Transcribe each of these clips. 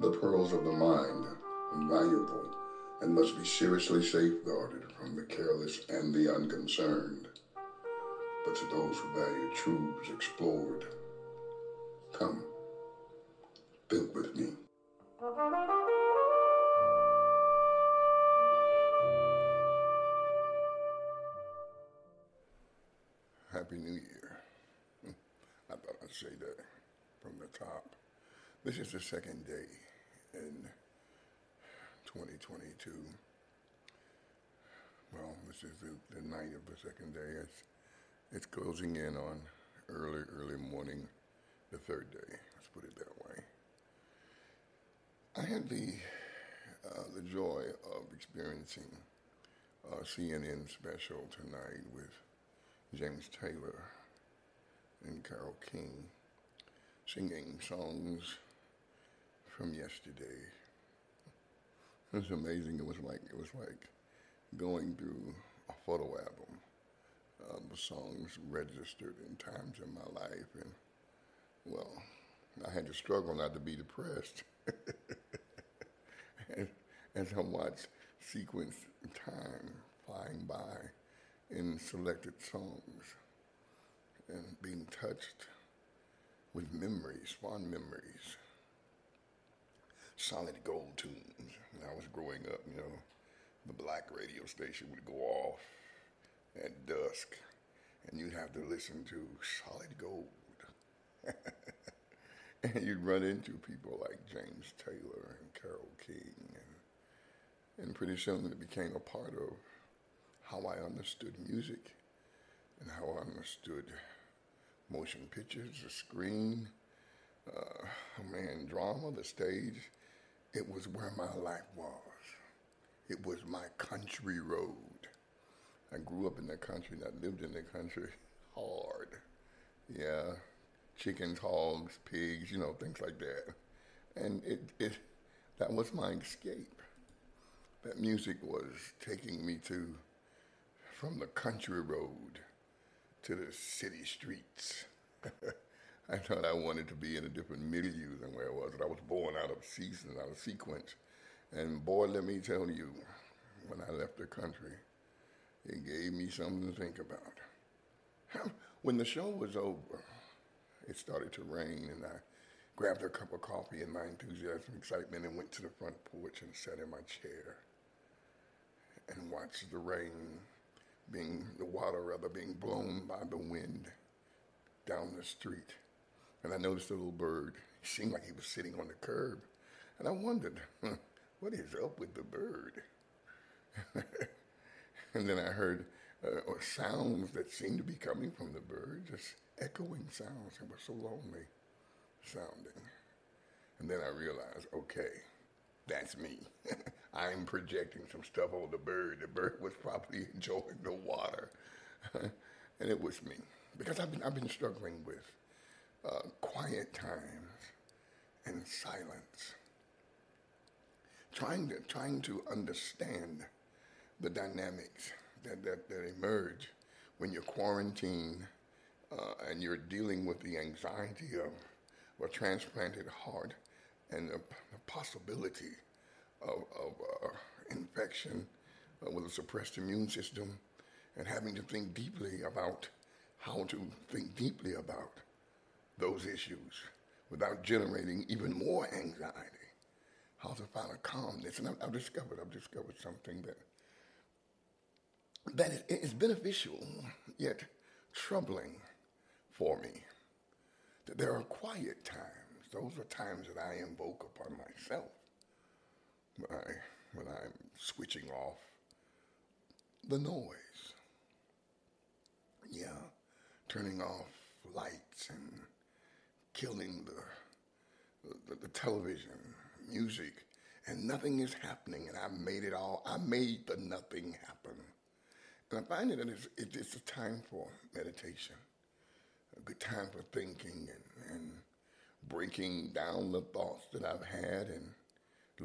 The pearls of the mind are valuable and must be seriously safeguarded from the careless and the unconcerned. But to those who value truths explored, come, think with me. Happy New Year. I thought I'd say that from the top. This is the second day in 2022. Well, this is the, the night of the second day. It's, it's closing in on early, early morning, the third day. Let's put it that way. I had the, uh, the joy of experiencing a CNN special tonight with James Taylor and Carole King singing songs from yesterday. It was amazing. It was like it was like going through a photo album. Um, the songs registered in times in my life, and well, I had to struggle not to be depressed. and, as I watched sequence time flying by in selected songs and being touched with memories, fond memories, solid gold tunes. When I was growing up, you know, the black radio station would go off at dusk, and you'd have to listen to solid gold. and you'd run into people like James Taylor and Carole King, and, and pretty soon it became a part of how I understood music and how I understood motion pictures, the screen, uh, man, drama, the stage. It was where my life was. It was my country road. I grew up in the country and I lived in the country hard. Yeah, chickens, hogs, pigs, you know, things like that. And it, it that was my escape. That music was taking me to from the country road to the city streets. I thought I wanted to be in a different milieu than where I was. I was born out of season, out of sequence. And boy, let me tell you, when I left the country, it gave me something to think about. When the show was over, it started to rain, and I grabbed a cup of coffee in my enthusiasm and excitement and went to the front porch and sat in my chair and watched the rain being, the water rather, being blown by the wind down the street. And I noticed a little bird. He seemed like he was sitting on the curb. And I wondered, what is up with the bird? and then I heard uh, sounds that seemed to be coming from the bird, just echoing sounds. It was so lonely sounding. And then I realized, okay, that's me. I'm projecting some stuff on the bird. The bird was probably enjoying the water. and it was me. Because I've been, I've been struggling with uh, quiet times and silence. Trying to, trying to understand the dynamics that, that, that emerge when you're quarantined uh, and you're dealing with the anxiety of a transplanted heart and the, the possibility of, of uh, infection uh, with a suppressed immune system and having to think deeply about how to think deeply about those issues without generating even more anxiety. How to find a calmness. And I've, I've discovered, I've discovered something that that is beneficial yet troubling for me. That there are quiet times. Those are times that I invoke upon myself when, I, when I'm switching off the noise. Yeah, turning off lights and killing the, the, the television, music, and nothing is happening. And I made it all, I made the nothing happen. And I find that it's, it's a time for meditation, a good time for thinking and, and breaking down the thoughts that I've had and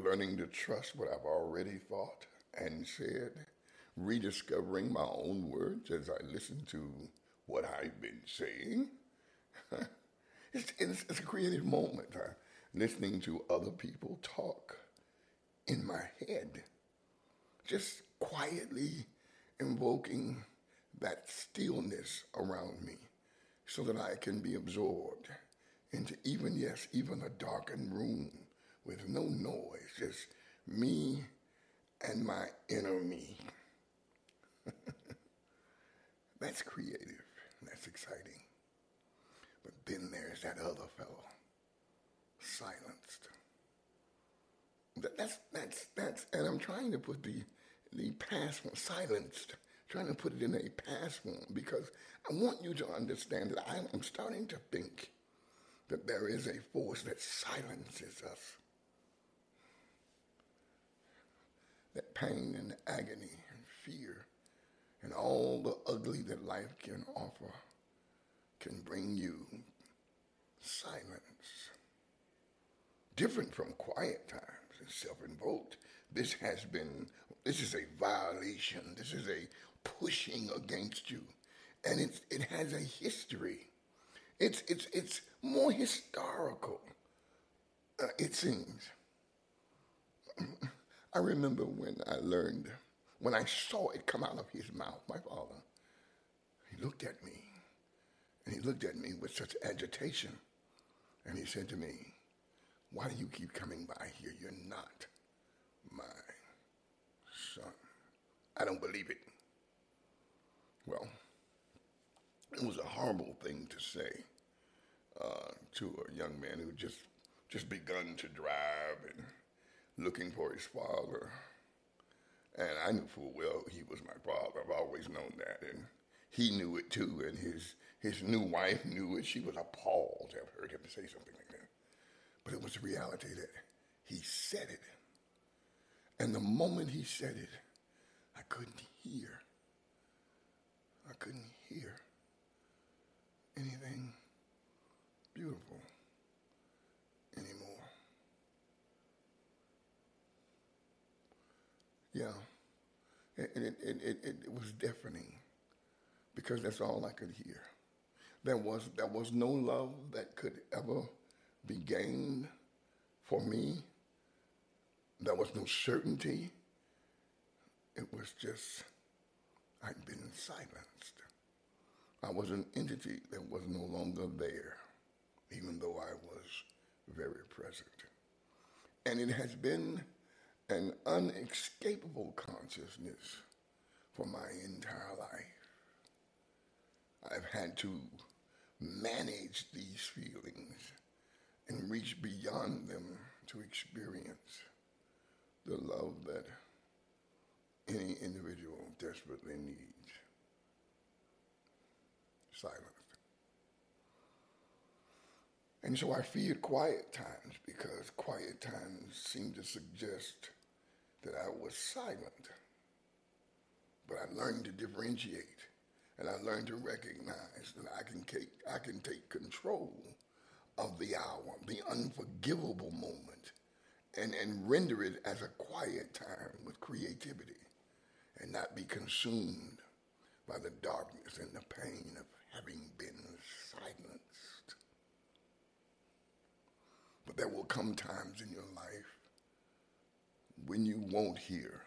learning to trust what I've already thought and said, rediscovering my own words as I listen to what I've been saying. it's, it's, it's, a creative moment. listening to other people talk in my head, just quietly invoking that stillness around me so that I can be absorbed into even, yes, even a darkened room with no noise, just me and my inner me. That's creative. That's exciting. Then there's that other fellow, silenced. That, that's, that's, that's, and I'm trying to put the, the past one, silenced, trying to put it in a past form because I want you to understand that I'm starting to think that there is a force that silences us. That pain and agony and fear and all the ugly that life can offer can bring you silence. Different from quiet times and self-invoked. This has been, this is a violation. This is a pushing against you. And it, it has a history. It's, it's, it's more historical, uh, it seems. I remember when I learned, when I saw it come out of his mouth, my father, he looked at me, and he looked at me with such agitation, and he said to me, why do you keep coming by here? You're not my son. I don't believe it. Well, it was a horrible thing to say uh, to a young man who just just begun to drive and looking for his father. And I knew full well he was my father. I've always known that, and he knew it too. And his his new wife knew it. She was appalled to have heard him say something like that. But it was the reality that he said it. And the moment he said it, I couldn't hear. I couldn't hear anything beautiful anymore. Yeah. And it, it, it, it, was deafening because that's all I could hear. There was, there was no love that could ever be gained for me. There was no certainty. It was just, I'd been silenced. I was an entity that was no longer there, even though I was very present. And it has been an unescapable consciousness for my entire life. I've had to manage these feelings and reach beyond them to experience the love that any individual desperately needs. Silence. And so I feared quiet times because quiet times seemed to suggest that I was silent. But I learned to differentiate and I learned to recognize that I can take, I can take control of the hour, the unforgivable moment, and, and render it as a quiet time with creativity and not be consumed by the darkness and the pain of having been silenced. But there will come times in your life when you won't hear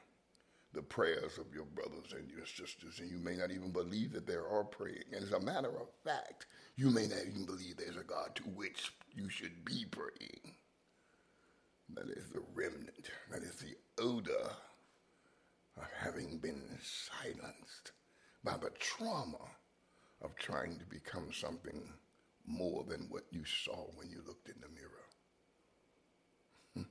the prayers of your brothers and your sisters, and you may not even believe that there are praying. And as a matter of fact, you may not even believe there's a God to which you should be praying. That is the remnant, that is the odor of having been silenced by the trauma of trying to become something more than what you saw when you looked in the mirror. Hmm.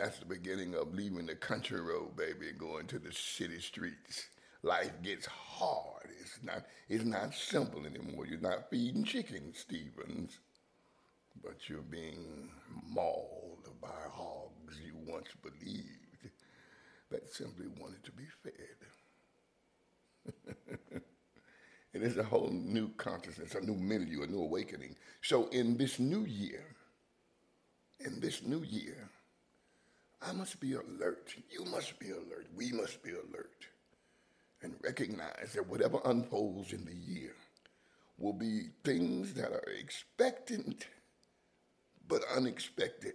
That's the beginning of leaving the country road, baby, and going to the city streets. Life gets hard. It's not, it's not simple anymore. You're not feeding chickens, Stevens, but you're being mauled by hogs you once believed that simply wanted to be fed. it is a whole new consciousness, a new milieu, a new awakening. So in this new year, in this new year, I must be alert. You must be alert. We must be alert. And recognize that whatever unfolds in the year will be things that are expectant but unexpected,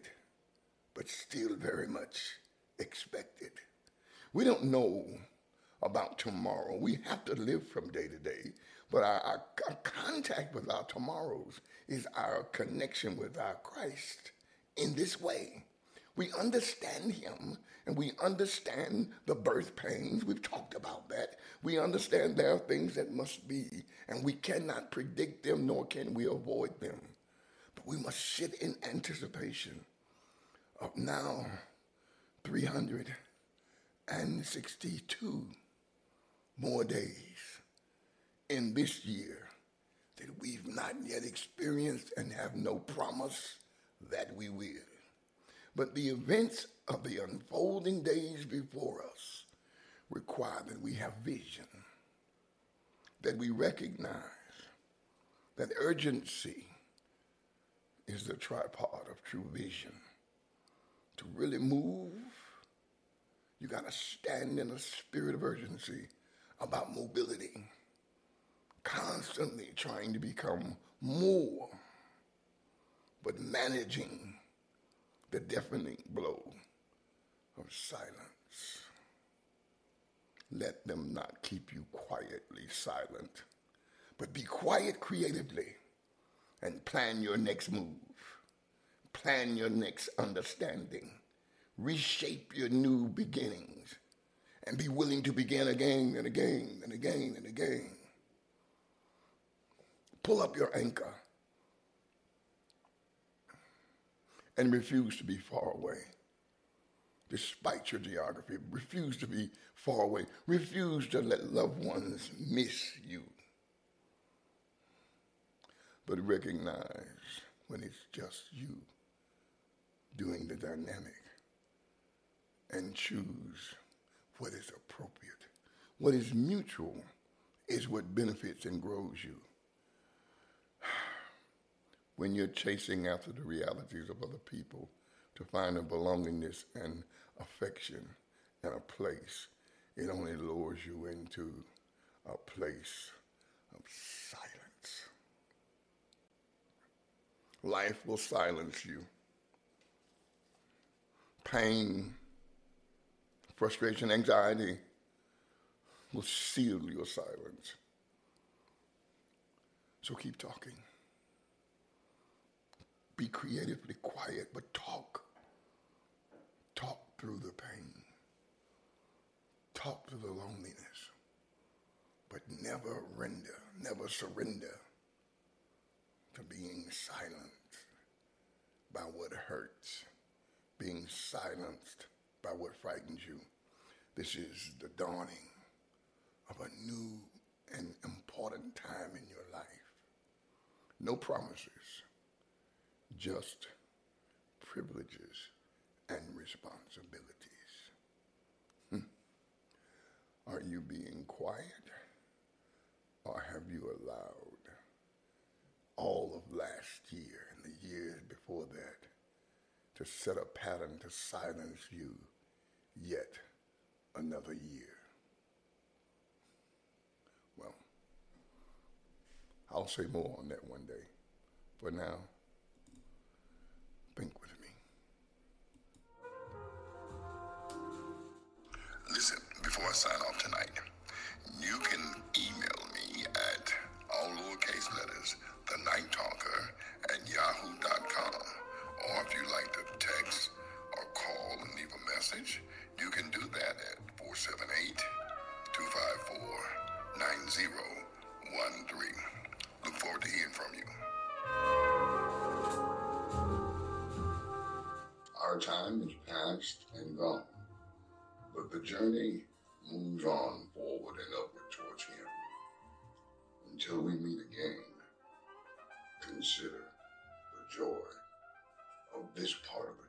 but still very much expected. We don't know about tomorrow. We have to live from day to day, but our, our, our contact with our tomorrows is our connection with our Christ in this way. We understand him and we understand the birth pains. We've talked about that. We understand there are things that must be, and we cannot predict them nor can we avoid them. But we must sit in anticipation of now 362 more days in this year that we've not yet experienced and have no promise that we will. But the events of the unfolding days before us require that we have vision, that we recognize that urgency is the tripod of true vision. To really move, you got to stand in a spirit of urgency about mobility, constantly trying to become more, but managing the deafening blow of silence. Let them not keep you quietly silent, but be quiet creatively and plan your next move. Plan your next understanding. Reshape your new beginnings and be willing to begin again and again and again and again. Pull up your anchor and refuse to be far away. Despite your geography, refuse to be far away. Refuse to let loved ones miss you. But recognize when it's just you doing the dynamic and choose what is appropriate. What is mutual is what benefits and grows you. When you're chasing after the realities of other people to find a belongingness and affection and a place, it only lures you into a place of silence. Life will silence you. Pain Frustration, anxiety will seal your silence. So keep talking. Be creatively quiet, but talk. Talk through the pain. Talk through the loneliness. But never render, never surrender to being silenced by what hurts, being silenced by what frightens you. This is the dawning of a new and important time in your life. No promises, just privileges and responsibilities. Hmm. Are you being quiet or have you allowed all of last year and the years before that to set a pattern to silence you yet another year. Well, I'll say more on that one day. For now, think with me. Listen, before I sign off tonight, you can email me at all lowercase letters, the night talker at yahoo.com. Or if you like to text or call and leave a message, you can do that at 478 254 9013. Look forward to hearing from you. Our time is past and gone, but the journey moves on forward and upward towards Him. Until we meet again, consider the joy of this part of the.